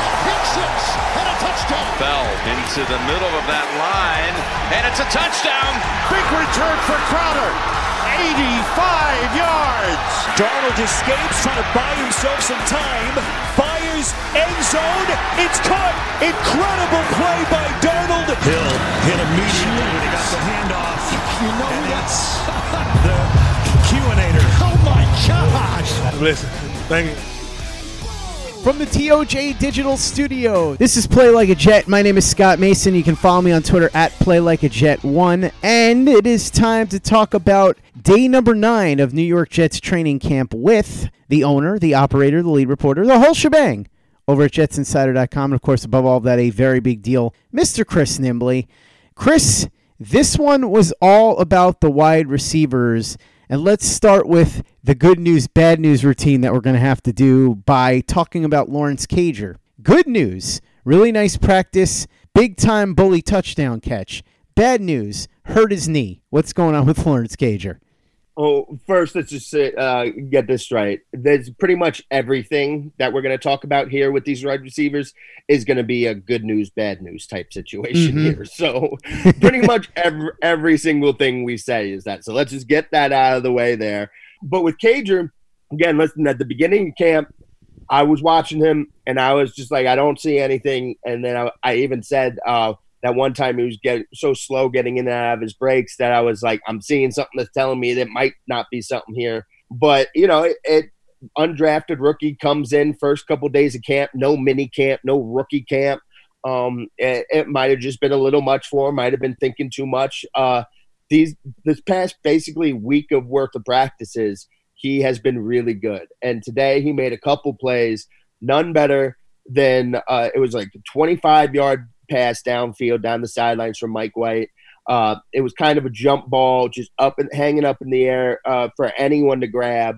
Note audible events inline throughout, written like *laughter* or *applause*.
It's a pick six and a touchdown. Bell into the middle of that line, and it's a touchdown. Big return for Crowder. 85 yards. Darnold escapes, trying to buy himself some time. Fires end zone. It's caught. Incredible play by Darnold. Hill hit immediately when he got the handoff. You know And that's. the Q-inator. Oh my gosh. Listen, thank you. From the TOJ Digital Studio, this is Play Like a Jet. My name is Scott Mason. You can follow me on Twitter at Play Like a Jet One, and it is time to talk about day number nine of New York Jets training camp with the owner, the operator, the lead reporter, the whole shebang over at JetsInsider.com, and of course, above all of that, a very big deal, Mr. Chris Nimbley. Chris, this one was all about the wide receivers. And let's start with the good news, bad news routine that we're going to have to do by talking about Lawrence Cager. Good news, really nice practice, big time bully touchdown catch. Bad news, hurt his knee. What's going on with Lawrence Cager? Oh, first, let's just say, uh, get this straight. There's pretty much everything that we're going to talk about here with these wide receivers is going to be a good news, bad news type situation Mhm. here. So, pretty much every, every single thing we say is that. So, let's just get that out of the way there. But with Cager, again, listen, at the beginning of camp, I was watching him and I was just like, I don't see anything. And then I, I even said, uh, that one time he was getting so slow getting in and out of his breaks that I was like, I'm seeing something that's telling me that might not be something here. But you know, it, it undrafted rookie comes in first couple days of camp, no mini camp, no rookie camp. Um, it, it might have just been a little much for him. Might have been thinking too much. Uh, these this past basically week of worth of practices, he has been really good. And today he made a couple plays, none better than uh, it was like a 25 yard pass downfield down the sidelines from Mike White. Uh, it was kind of a jump ball, just up and hanging up in the air uh, for anyone to grab.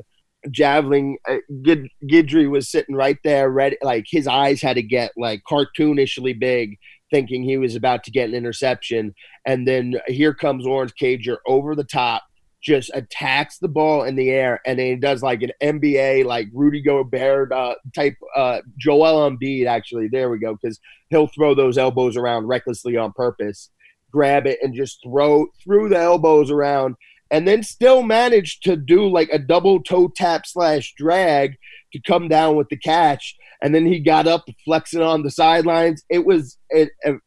Javelin uh, Gid- Guidry was sitting right there, ready. Like his eyes had to get like cartoonishly big, thinking he was about to get an interception. And then here comes Lawrence Cager over the top, just attacks the ball in the air, and then he does like an NBA like Rudy Gobert uh, type. Uh, Joel Embiid, actually, there we go, because he'll throw those elbows around recklessly on purpose, grab it, and just throw through the elbows around, and then still manage to do like a double toe tap slash drag to come down with the catch. And then he got up flexing on the sidelines. It was an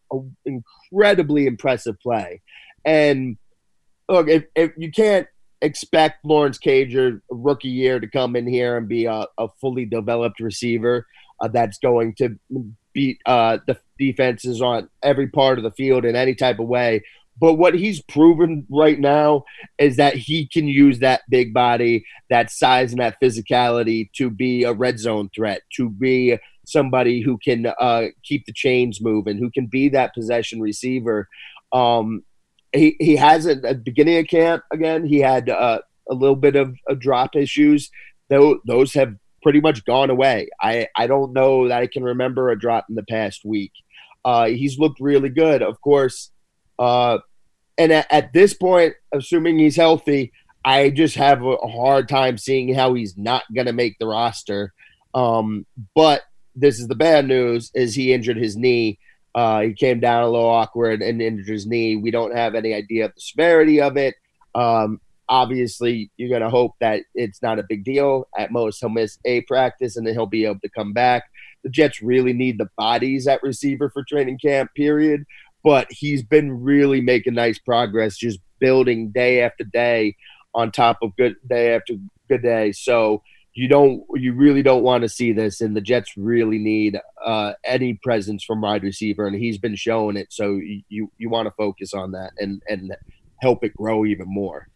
incredibly impressive play. And look, if, if you can't expect Lawrence Cager rookie year to come in here and be a, a fully developed receiver uh, that's going to beat uh, the defenses on every part of the field in any type of way. But what he's proven right now is that he can use that big body, that size, and that physicality to be a red zone threat, to be somebody who can uh, keep the chains moving, who can be that possession receiver. Um, he, he has at the beginning of camp again. He had uh, a little bit of, of drop issues. Though those have pretty much gone away. I, I don't know that I can remember a drop in the past week. Uh, he's looked really good, of course. Uh, and at, at, this point, assuming he's healthy, I just have a, a hard time seeing how he's not going to make the roster. Um, but this is the bad news: is he injured his knee? Uh, he came down a little awkward and injured his knee. We don't have any idea of the severity of it. Um, obviously, you're going to hope that it's not a big deal. At most, he'll miss a practice and then he'll be able to come back. The Jets really need the bodies at receiver for training camp, period. But he's been really making nice progress, just building day after day on top of good day after good day. So you don't, you really don't want to see this, and the Jets really need uh, any presence from wide receiver, and he's been showing it. So you you want to focus on that and and help it grow even more.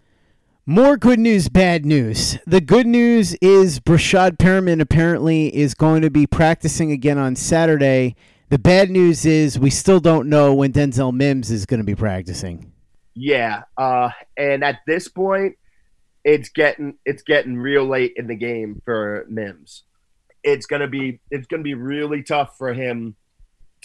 More good news, bad news. The good news is Breshad Perriman apparently is going to be practicing again on Saturday. The bad news is we still don't know when Denzel Mims is going to be practicing. Yeah, uh, and at this point, it's getting it's getting real late in the game for Mims. It's gonna be it's gonna be really tough for him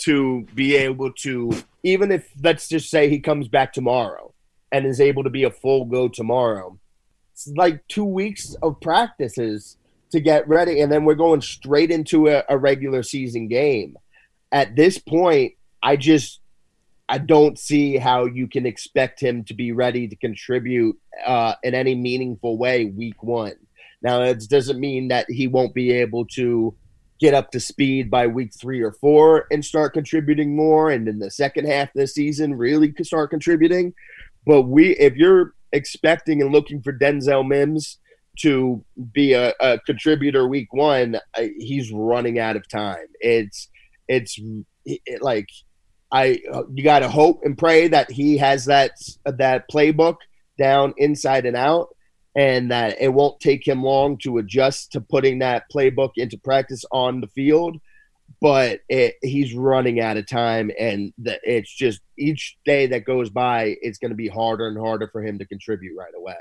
to be able to even if let's just say he comes back tomorrow and is able to be a full go tomorrow. It's like two weeks of practices to get ready, and then we're going straight into a, a regular season game. At this point, I just I don't see how you can expect him to be ready to contribute uh, in any meaningful way week one. Now, it doesn't mean that he won't be able to get up to speed by week three or four and start contributing more, and in the second half of the season, really start contributing. But we, if you're expecting and looking for Denzel Mims to be a, a contributor week one, he's running out of time. It's it's it, like I uh, you got to hope and pray that he has that that playbook down inside and out, and that it won't take him long to adjust to putting that playbook into practice on the field. But it, he's running out of time, and the, it's just each day that goes by, it's going to be harder and harder for him to contribute right away.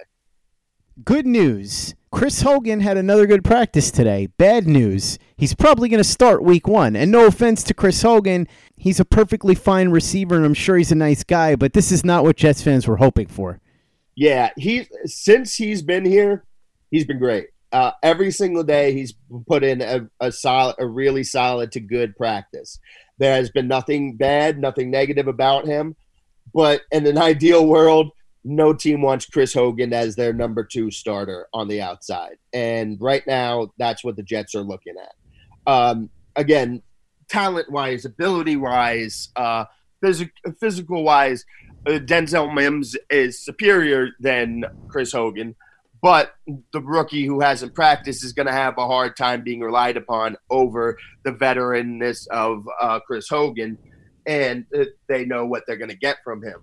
Good news. Chris Hogan had another good practice today. Bad news. He's probably going to start week one. And no offense to Chris Hogan, he's a perfectly fine receiver and I'm sure he's a nice guy, but this is not what Jets fans were hoping for. Yeah, he since he's been here, he's been great. Uh, every single day, he's put in a, a solid, a really solid to good practice. There has been nothing bad, nothing negative about him. But in an *laughs* ideal world, no team wants Chris Hogan as their number two starter on the outside. And right now, that's what the Jets are looking at. Um, again, talent wise, ability wise, uh, phys- physical wise, uh, Denzel Mims is superior than Chris Hogan. But the rookie who hasn't practiced is going to have a hard time being relied upon over the veteranness of uh, Chris Hogan. And uh, they know what they're going to get from him.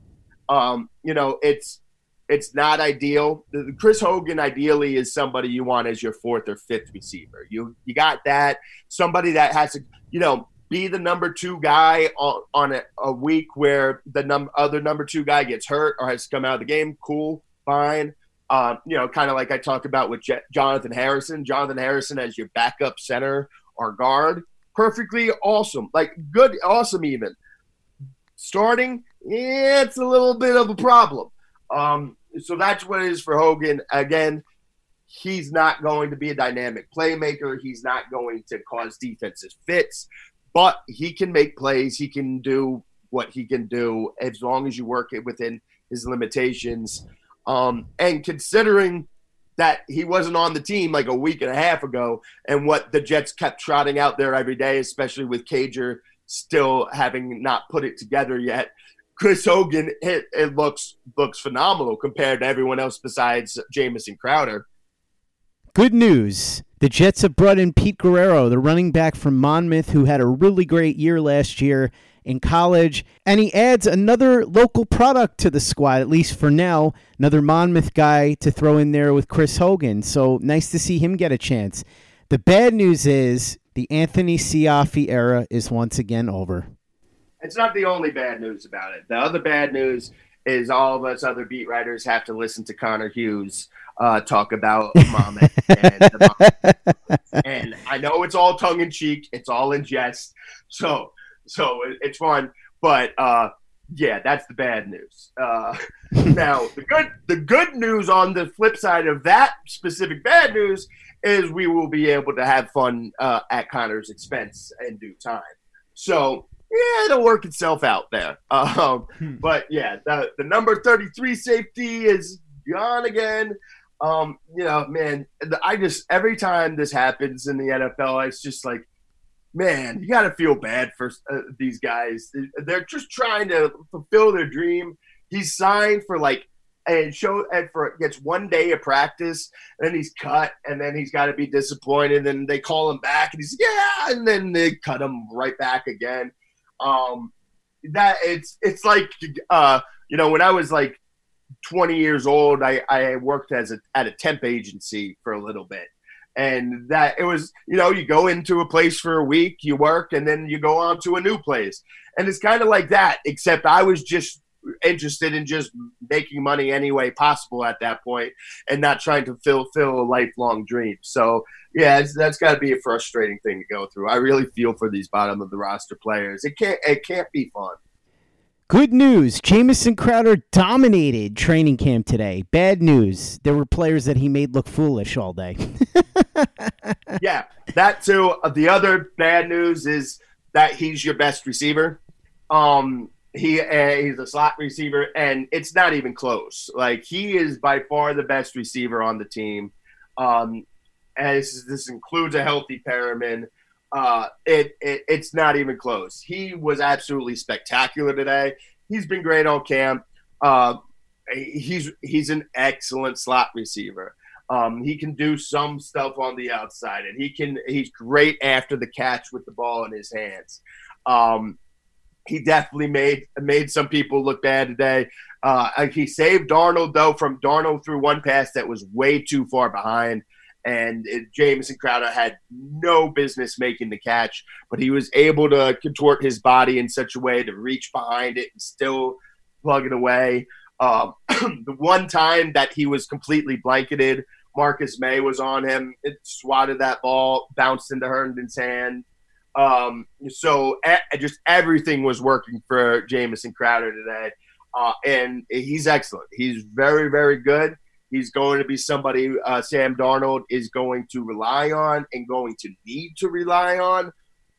Um, you know, it's it's not ideal. Chris Hogan ideally is somebody you want as your fourth or fifth receiver. You you got that somebody that has to you know be the number two guy on, on a, a, week where the num- other number two guy gets hurt or has to come out of the game. Cool, fine. Um, you know, kind of like I talked about with J- Jonathan Harrison. Jonathan Harrison as your backup center or guard, perfectly awesome. Like good, awesome even. Starting, it's a little bit of a problem. Um, so that's what it is for Hogan. Again, he's not going to be a dynamic playmaker. He's not going to cause defensive fits, but he can make plays. He can do what he can do as long as you work it within his limitations. Um, and considering that he wasn't on the team like a week and a half ago, and what the Jets kept trotting out there every day, especially with Cager still having not put it together yet. Chris Hogan, it, it looks looks phenomenal compared to everyone else besides Jamison Crowder. Good news. The Jets have brought in Pete Guerriero, the running back from Monmouth, who had a really great year last year in college. And he adds another local product to the squad, at least for now. Another Monmouth guy to throw in there with Chris Hogan. So nice to see him get a chance. The bad news is the Anthony Cioffi era is once again over. It's not the only bad news about it. The other bad news is all of us other beat writers have to listen to Connor Hughes uh, talk about *laughs* Monmouth. and, and I know it's all tongue in cheek, it's all in jest, so so it's fun. But uh, yeah, that's the bad news. Uh, *laughs* now the good the good news on the flip side of that specific bad news is we will be able to have fun uh, at Connor's expense in due time. So yeah, it'll work itself out there. *laughs* Um, hmm. But yeah, the, the number 33 safety is gone again. Um, you know, man, I just every time this happens in the NFL, it's just like, man, you got to feel bad for uh, these guys. They're just trying to fulfill their dream. He's signed for like and show and for gets one day of practice, and then he's cut, and then he's got to be disappointed. And they call him back, and he's yeah, and then they cut him right back again. Um, that it's it's like uh, you know when I was like 20 years old, I, I worked as a at a temp agency for a little bit, And that it was, you know, you go into a place for a week, you work, and then you go on to a new place. And it's kind of like that, except I was just interested in just making money any way possible at that point and not trying to fulfill a lifelong dream. So yeah, that's got to be a frustrating thing to go through. I really feel for these bottom of the roster players. It can't it can't be fun. Good news. Jamison Crowder dominated training camp today. Bad news. There were players that he made look foolish all day. *laughs* yeah, that too. The other bad news is that he's your best receiver. Um, he uh, he's a slot receiver, and it's not even close. Like he is by far the best receiver on the team. Um, as this includes a healthy Perriman. Uh, it, it it's not even close. He was absolutely spectacular today. He's been great all camp. Uh, he's he's an excellent slot receiver. Um, he can do some stuff on the outside, and he can. He's great after the catch with the ball in his hands. Um, he definitely made made some people look bad today. Uh, he saved Darnold though from Darnold through one pass that was way too far behind, and it, Jamison Crowder had no business making the catch, but he was able to contort his body in such a way to reach behind it and still plug it away. Um, *clears throat* the one time that he was completely blanketed, Marcus Maye was on him. It swatted that ball, bounced into Herndon's hand. Um, so a- just everything was working for Jamison Crowder today. Uh, and he's excellent. He's very, very good. He's going to be somebody uh, Sam Darnold is going to rely on and going to need to rely on.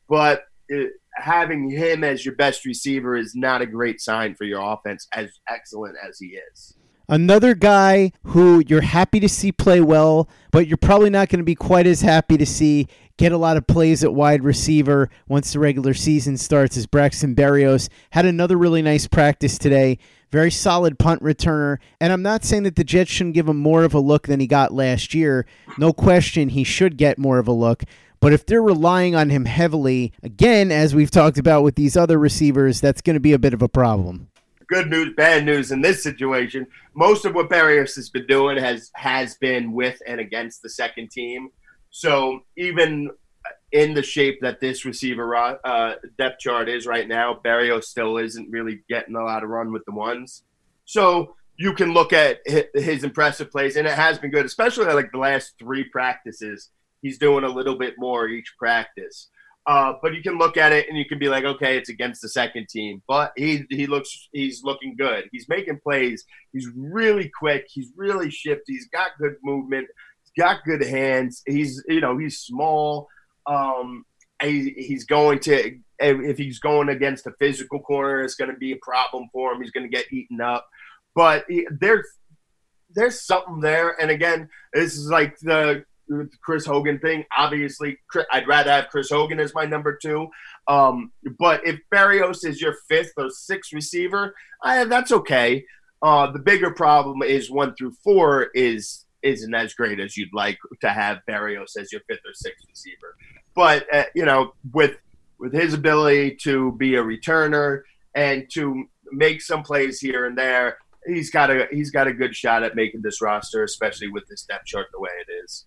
But it, having him as your best receiver is not a great sign for your offense, as excellent as he is. Another guy who you're happy to see play well, but you're probably not going to be quite as happy to see get a lot of plays at wide receiver once the regular season starts is Braxton Berrios. Had another really nice practice today. Very solid punt returner. And I'm not saying that the Jets shouldn't give him more of a look than he got last year. No question he should get more of a look. But if they're relying on him heavily, again, as we've talked about with these other receivers, that's going to be a bit of a problem good news, bad news in this situation. Most of what Berrios has been doing has has been with and against the second team. So even in the shape that this receiver uh, depth chart is right now, Berrios still isn't really getting a lot of run with the ones. So you can look at his impressive plays, and it has been good, especially like the last three practices. He's doing a little bit more each practice. Uh, but you can look at it and you can be like, okay, it's against the second team, but he he looks he's looking good. He's making plays. He's really quick. He's really shifty. He's got good movement. He's got good hands. He's you know he's small. Um, he, he's going to if he's going against a physical corner, it's going to be a problem for him. He's going to get eaten up. But he, there's there's something there. And again, this is like the Chris Hogan thing. Obviously, I'd rather have Chris Hogan as my number two. Um, but if Berrios is your fifth or sixth receiver, I, that's okay. Uh, the bigger problem is one through four is isn't as great as you'd like to have Berrios as your fifth or sixth receiver. But uh, you know, with with his ability to be a returner and to make some plays here and there, he's got a he's got a good shot at making this roster, especially with this depth chart the way it is.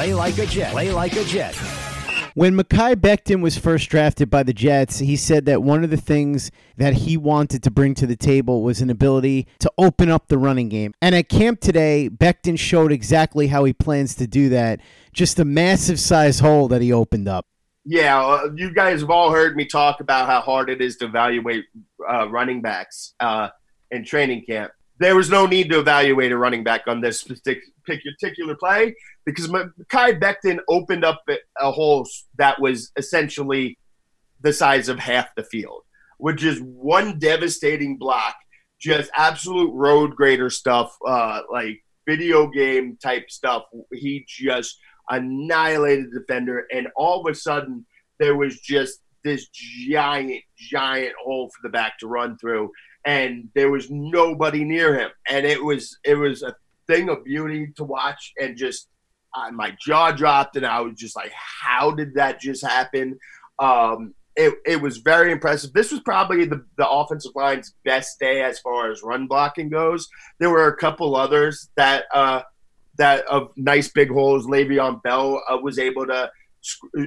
Play like a Jet. Play like a Jet. When Mekhi Becton was first drafted by the Jets, he said that one of the things that he wanted to bring to the table was an ability to open up the running game. And at camp today, Becton showed exactly how he plans to do that. Just a massive size hole that he opened up. Yeah, uh, you guys have all heard me talk about how hard it is to evaluate uh, running backs uh, in training camp there was no need to evaluate a running back on this particular play because Mekhi Becton opened up a hole that was essentially the size of half the field, which is one devastating block, just absolute road grader stuff, uh, like video game type stuff. He just annihilated the defender, and all of a sudden there was just this giant, giant hole for the back to run through and there was nobody near him, and it was it was a thing of beauty to watch, and just uh, my jaw dropped, and I was just like, how did that just happen? Um, it, it was very impressive. This was probably the, the offensive line's best day as far as run blocking goes. There were a couple others that uh, that of nice big holes. Le'Veon Bell uh, was able to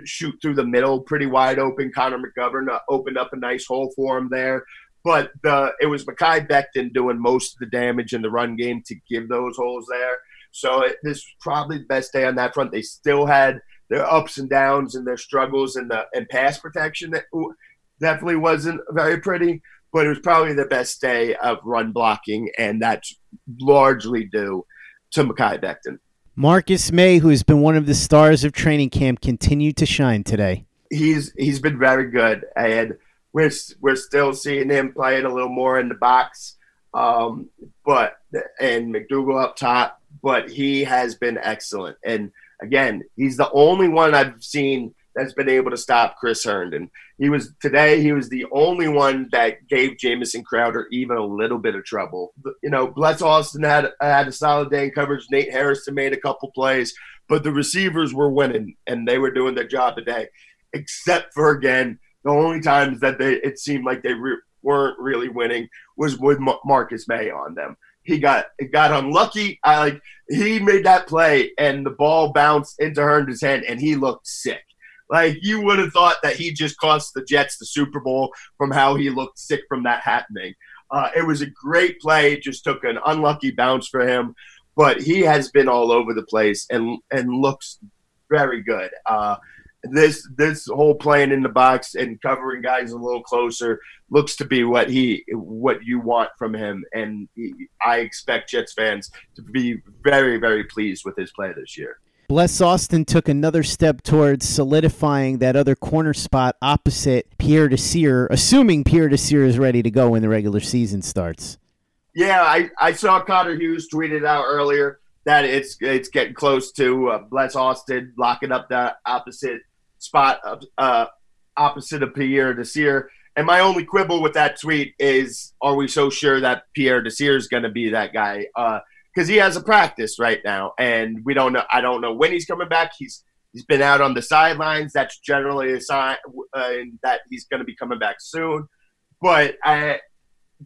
shoot through the middle pretty wide open. Connor McGovern uh, opened up a nice hole for him there. But the it was Mekhi Becton doing most of the damage in the run game to give those holes there. So it, this was probably the best day on that front. They still had their ups and downs and their struggles and the and pass protection that definitely wasn't very pretty, but it was probably the best day of run blocking, and that's largely due to Mekhi Becton. Marcus Maye, who's been one of the stars of training camp, continued to shine today. He's he's been very good, and we're we're still seeing him playing a little more in the box, um, but and McDougald up top. But he has been excellent, and again, he's the only one I've seen that's been able to stop Chris Herndon. He was today. He was the only one that gave Jamison Crowder even a little bit of trouble. You know, Bless Austin had had a solid day in coverage. Nate Harrison made a couple plays, but the receivers were winning and they were doing their job today. Except for again the only times that they it seemed like they re- weren't really winning was with M- Marcus Maye on them. He got it got unlucky. I like he made that play and the ball bounced into Herndon's hand and he looked sick. Like you would have thought that he just cost the Jets the Super Bowl from how he looked sick from that happening. Uh, it was a great play. It just took an unlucky bounce for him, but he has been all over the place and and looks very good. Uh, this this whole playing in the box and covering guys a little closer looks to be what he what you want from him and he, I expect Jets fans to be very very pleased with his play this year. Bless Austin took another step towards solidifying that other corner spot opposite Pierre Desir, assuming Pierre Desir is ready to go when the regular season starts. Yeah, I, I saw Connor Hughes tweeted out earlier that it's it's getting close to uh, Bless Austin locking up that opposite spot uh, opposite of Pierre Desir. And my only quibble with that tweet is, are we so sure that Pierre Desir is going to be that guy? Because uh, he has a practice right now, and we don't know. I don't know when he's coming back. He's he's been out on the sidelines. That's generally a sign uh, that he's going to be coming back soon. but I,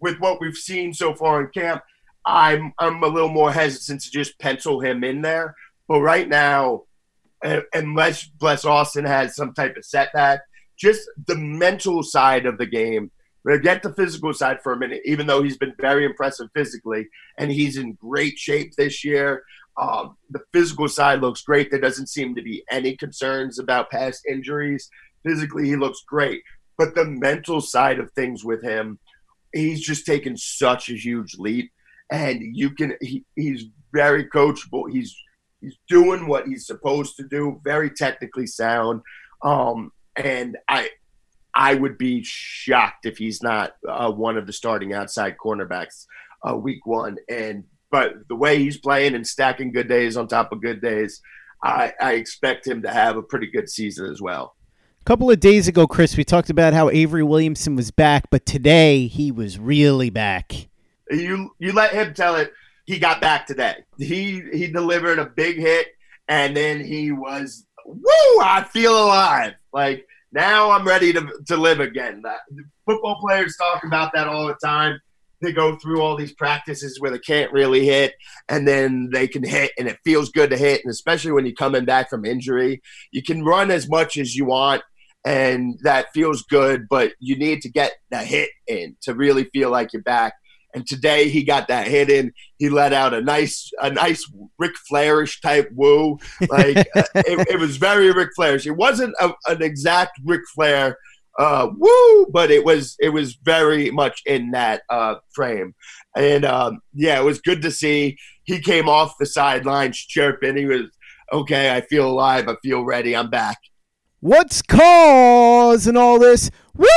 with what we've seen so far in camp, I'm I'm a little more hesitant to just pencil him in there. But right now, unless Bless Austin has some type of setback, just the mental side of the game. Get the physical side for a minute, even though he's been very impressive physically and he's in great shape this year. Um, the physical side looks great. There doesn't seem to be any concerns about past injuries. Physically, he looks great. But the mental side of things with him, he's just taken such a huge leap. And you can, he, he's very coachable. He's he's doing what he's supposed to do. Very technically sound. Um, and I, I would be shocked if he's not uh, one of the starting outside cornerbacks uh, week one. And but the way he's playing and stacking good days on top of good days, I, I expect him to have a pretty good season as well. A couple of days ago, Chris, we talked about how Avery Williamson was back, but today he was really back. You you let him tell it. He got back today. He he delivered a big hit, and then he was woo! I feel alive. Like now I'm ready to to live again. Football players talk about that all the time they go through all these practices where they can't really hit and then they can hit and it feels good to hit and especially when you're coming back from injury you can run as much as you want and that feels good but you need to get the hit in to really feel like you're back and today he got that hit in. He let out a nice, a nice Ric Flairish type woo. Like *laughs* it, it, was very Ric Flairish. It wasn't a, an exact Ric Flair uh, woo, but it was it was very much in that uh, frame, and um, yeah, it was good to see. He came off the sidelines chirping. He was okay. I feel alive. I feel ready. I'm back. What's causing all this? Woo!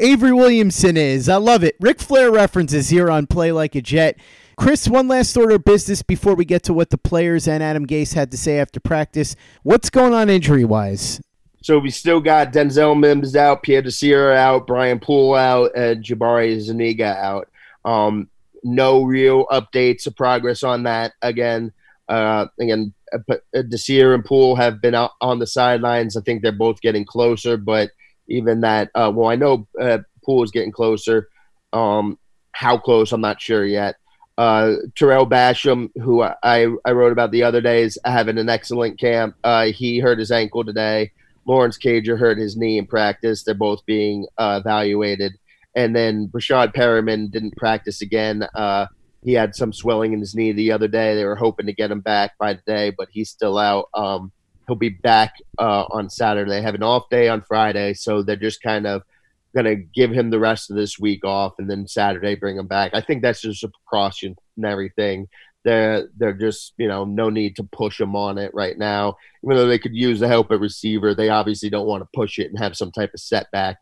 Avery Williamson is. I love it. Ric Flair references here on Play Like a Jet. Chris, one last order of business before we get to what the players and Adam Gase had to say after practice. What's going on injury wise? So we still got Denzel Mims out, Pierre Desir out, Brian Poole out, and Jabari Zuniga out. Um, no real updates of progress on that. Again, uh, again, uh, uh, Desir and Poole have been out on the sidelines. I think they're both getting closer, but even that, uh, well, I know uh, Poole is getting closer. Um, how close, I'm not sure yet. Uh, Tarell Basham, who I, I wrote about the other days, having an excellent camp. Uh, he hurt his ankle today. Lawrence Cager hurt his knee in practice. They're both being uh, evaluated. And then Breshad Perriman didn't practice again. Uh, he had some swelling in his knee the other day. They were hoping to get him back by today, but he's still out. Um, he'll be back uh, on Saturday. They have an off day on Friday, so they're just kind of going to give him the rest of this week off, and then Saturday bring him back. I think that's just a precautionary thing they're they're just you know no need to push him on it right now. Even though they could use the help at receiver, they obviously don't want to push it and have some type of setback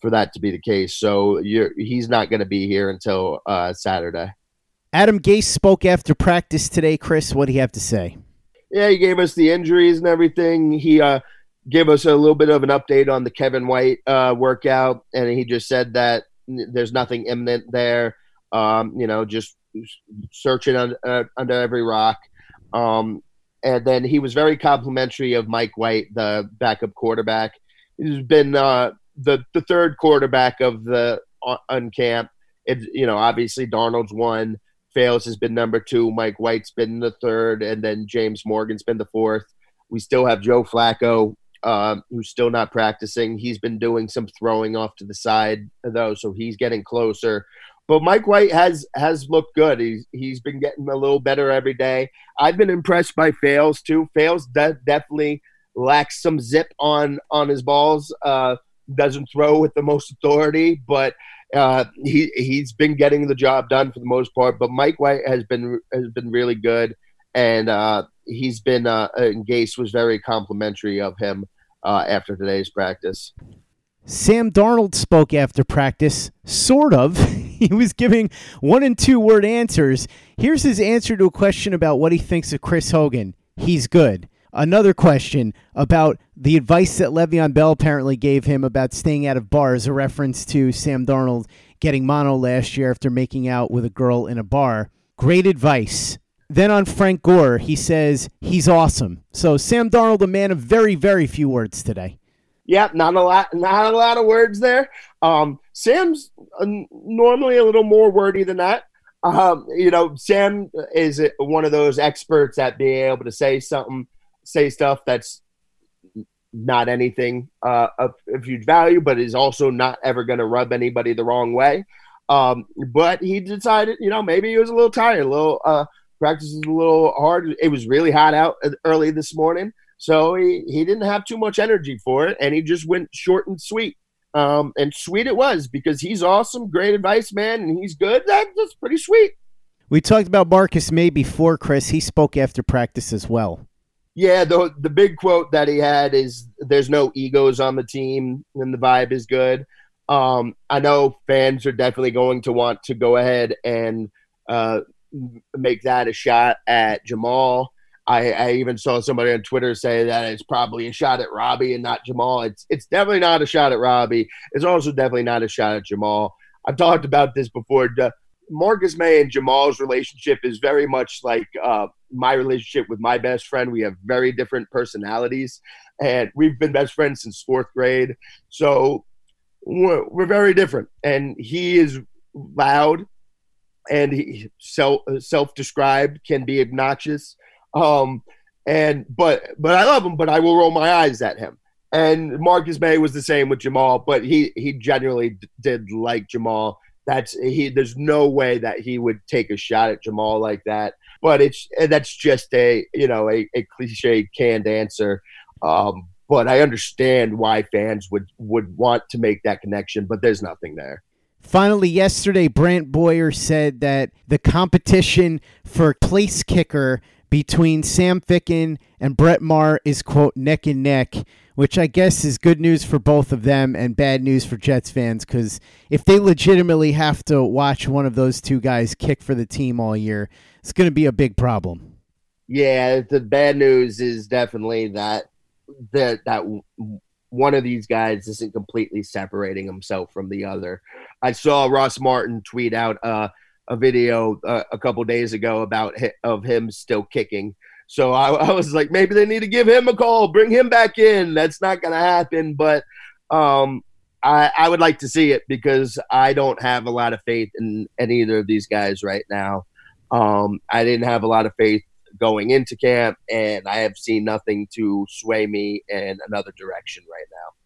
for that to be the case. So he's not going to be here until uh, Saturday. Adam Gase spoke after practice today. Chris, what do you have to say? Yeah, he gave us the injuries and everything. He uh, gave us a little bit of an update on the Kevin White uh, workout, and he just said that there's nothing imminent there. Um, you know, just searching under, uh, under every rock. Um, and then he was very complimentary of Mike White, the backup quarterback. He's been uh, the the third quarterback of the uh, uncamp. It, you know, obviously Darnold's one. Fales has been number two. Mike White's been the third, and then James Morgan's been the fourth. We still have Joe Flacco, uh, who's still not practicing. He's been doing some throwing off to the side though, so he's getting closer. But Mike White has has looked good. He's he's been getting a little better every day. I've been impressed by Fales too. Fales de- definitely lacks some zip on on his balls. Uh, doesn't throw with the most authority, but uh, he he's been getting the job done for the most part. But Mike White has been has been really good, and uh, he's been uh, and Gase was very complimentary of him uh, after today's practice. Sam Darnold spoke after practice, sort of. *laughs* he was giving one and two word answers. Here's his answer to a question about what he thinks of Chris Hogan. He's good. Another question about the advice that Le'Veon Bell apparently gave him about staying out of bars, a reference to Sam Darnold getting mono last year after making out with a girl in a bar. Great advice. Then on Frank Gore, he says he's awesome. So Sam Darnold, a man of very, very few words today. yeah, not a lot, not a lot of words there. Um, Sam's uh, normally a little more wordy than that. Um, you know, Sam is one of those experts at being able to say something, say stuff that's not anything uh, of, of huge value, but is also not ever going to rub anybody the wrong way. Um, but he decided, you know, maybe he was a little tired, a little uh, practice was a little hard. It was really hot out early this morning, so he he didn't have too much energy for it, and he just went short and sweet. Um, and sweet it was because he's awesome, great advice, man, and he's good. That, that's pretty sweet. We talked about Marcus Maye before, Chris. He spoke after practice as well. Yeah, the the big quote that he had is "There's no egos on the team, and the vibe is good." Um, I know fans are definitely going to want to go ahead and uh, make that a shot at Jamal. I, I, even saw somebody on Twitter say that it's probably a shot at Robbie and not Jamal. It's it's definitely not a shot at Robbie. It's also definitely not a shot at Jamal. I've talked about this before. Marcus Maye and Jamal's relationship is very much like uh, my relationship with my best friend. We have very different personalities, and we've been best friends since fourth grade. So we're, we're very different. And he is loud, and he self self described can be obnoxious. Um, and but but I love him, but I will roll my eyes at him. And Marcus Maye was the same with Jamal, but he he genuinely did like Jamal that's he. There's no way that he would take a shot at Jamal like that. But it's that's just a you know a, a cliche canned answer. Um, but I understand why fans would would want to make that connection. But there's nothing there. Finally, yesterday, Brant Boyer said that the competition for place kicker between Sam Ficken and Brett Maher is quote neck and neck which I guess is good news for both of them and bad news for Jets fans because if they legitimately have to watch one of those two guys kick for the team all year, it's going to be a big problem. Yeah, the bad news is definitely that that that one of these guys isn't completely separating himself from the other. I saw Ross Martin tweet out uh, a video uh, a couple days ago about of him still kicking so I, *laughs* I, was like, maybe they need to give him a call, bring him back in. That's not going to happen, but um, I, I would like to see it because I don't have a lot of faith in, in either of these guys right now. Um, I didn't have a lot of faith going into camp, and I have seen nothing to sway me in another direction right now.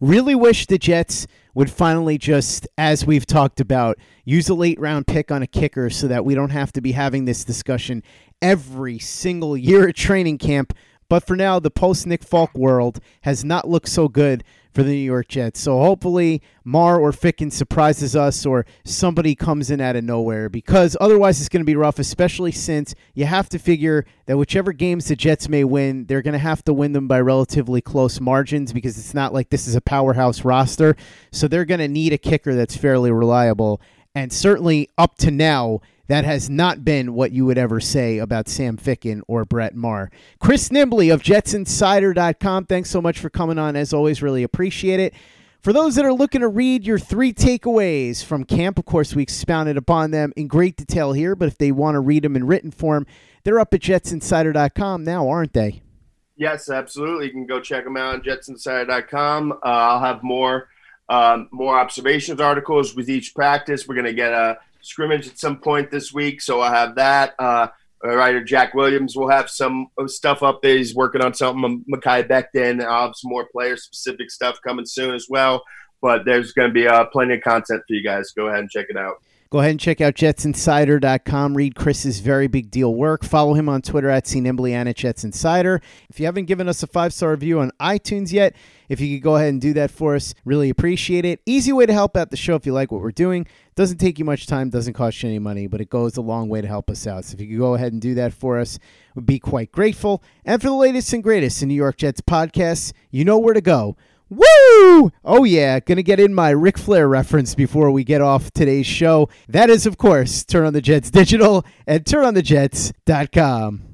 Really wish the Jets would finally just, as we've talked about, use a late round pick on a kicker so that we don't have to be having this discussion every single year at training camp. But for now, the post Nick Folk world has not looked so good for the New York Jets. So hopefully, Maher or Ficken surprises us or somebody comes in out of nowhere because otherwise it's going to be rough, especially since you have to figure that whichever games the Jets may win, they're going to have to win them by relatively close margins because it's not like this is a powerhouse roster. So they're going to need a kicker that's fairly reliable. And certainly up to now, that has not been what you would ever say about Sam Ficken or Brett Maher. Chris Nimbley of JetsInsider.com, thanks so much for coming on. As always, really appreciate it. For those that are looking to read your three takeaways from camp, of course, we expounded upon them in great detail here, but if they want to read them in written form, they're up at jetsinsider.com now, aren't they? Yes, absolutely. You can go check them out on jetsinsider.com. Uh, I'll have more um, more observations articles with each practice. We're going to get a scrimmage at some point this week, so I'll have that. Uh, writer Jack Williams will have some stuff up there. He's working on something. I'll have some more player specific stuff coming soon as well. But there's going to be uh, plenty of content for you guys. Go ahead and check it out. Go ahead and check out jetsinsider.com. Read Chris's very big deal work. Follow him on Twitter at cnimbly and at Jets Insider. If you haven't given us a five star review on iTunes yet, if you could go ahead and do that for us, really appreciate it. Easy way to help out the show if you like what we're doing. Doesn't take you much time, doesn't cost you any money, but it goes a long way to help us out. So if you could go ahead and do that for us, we'd be quite grateful. And for the latest and greatest in New York Jets podcasts, you know where to go. Woo! Oh, yeah, gonna get in my Ric Flair reference before we get off today's show. That is, of course, Turn on the Jets Digital and turnonthejets.com.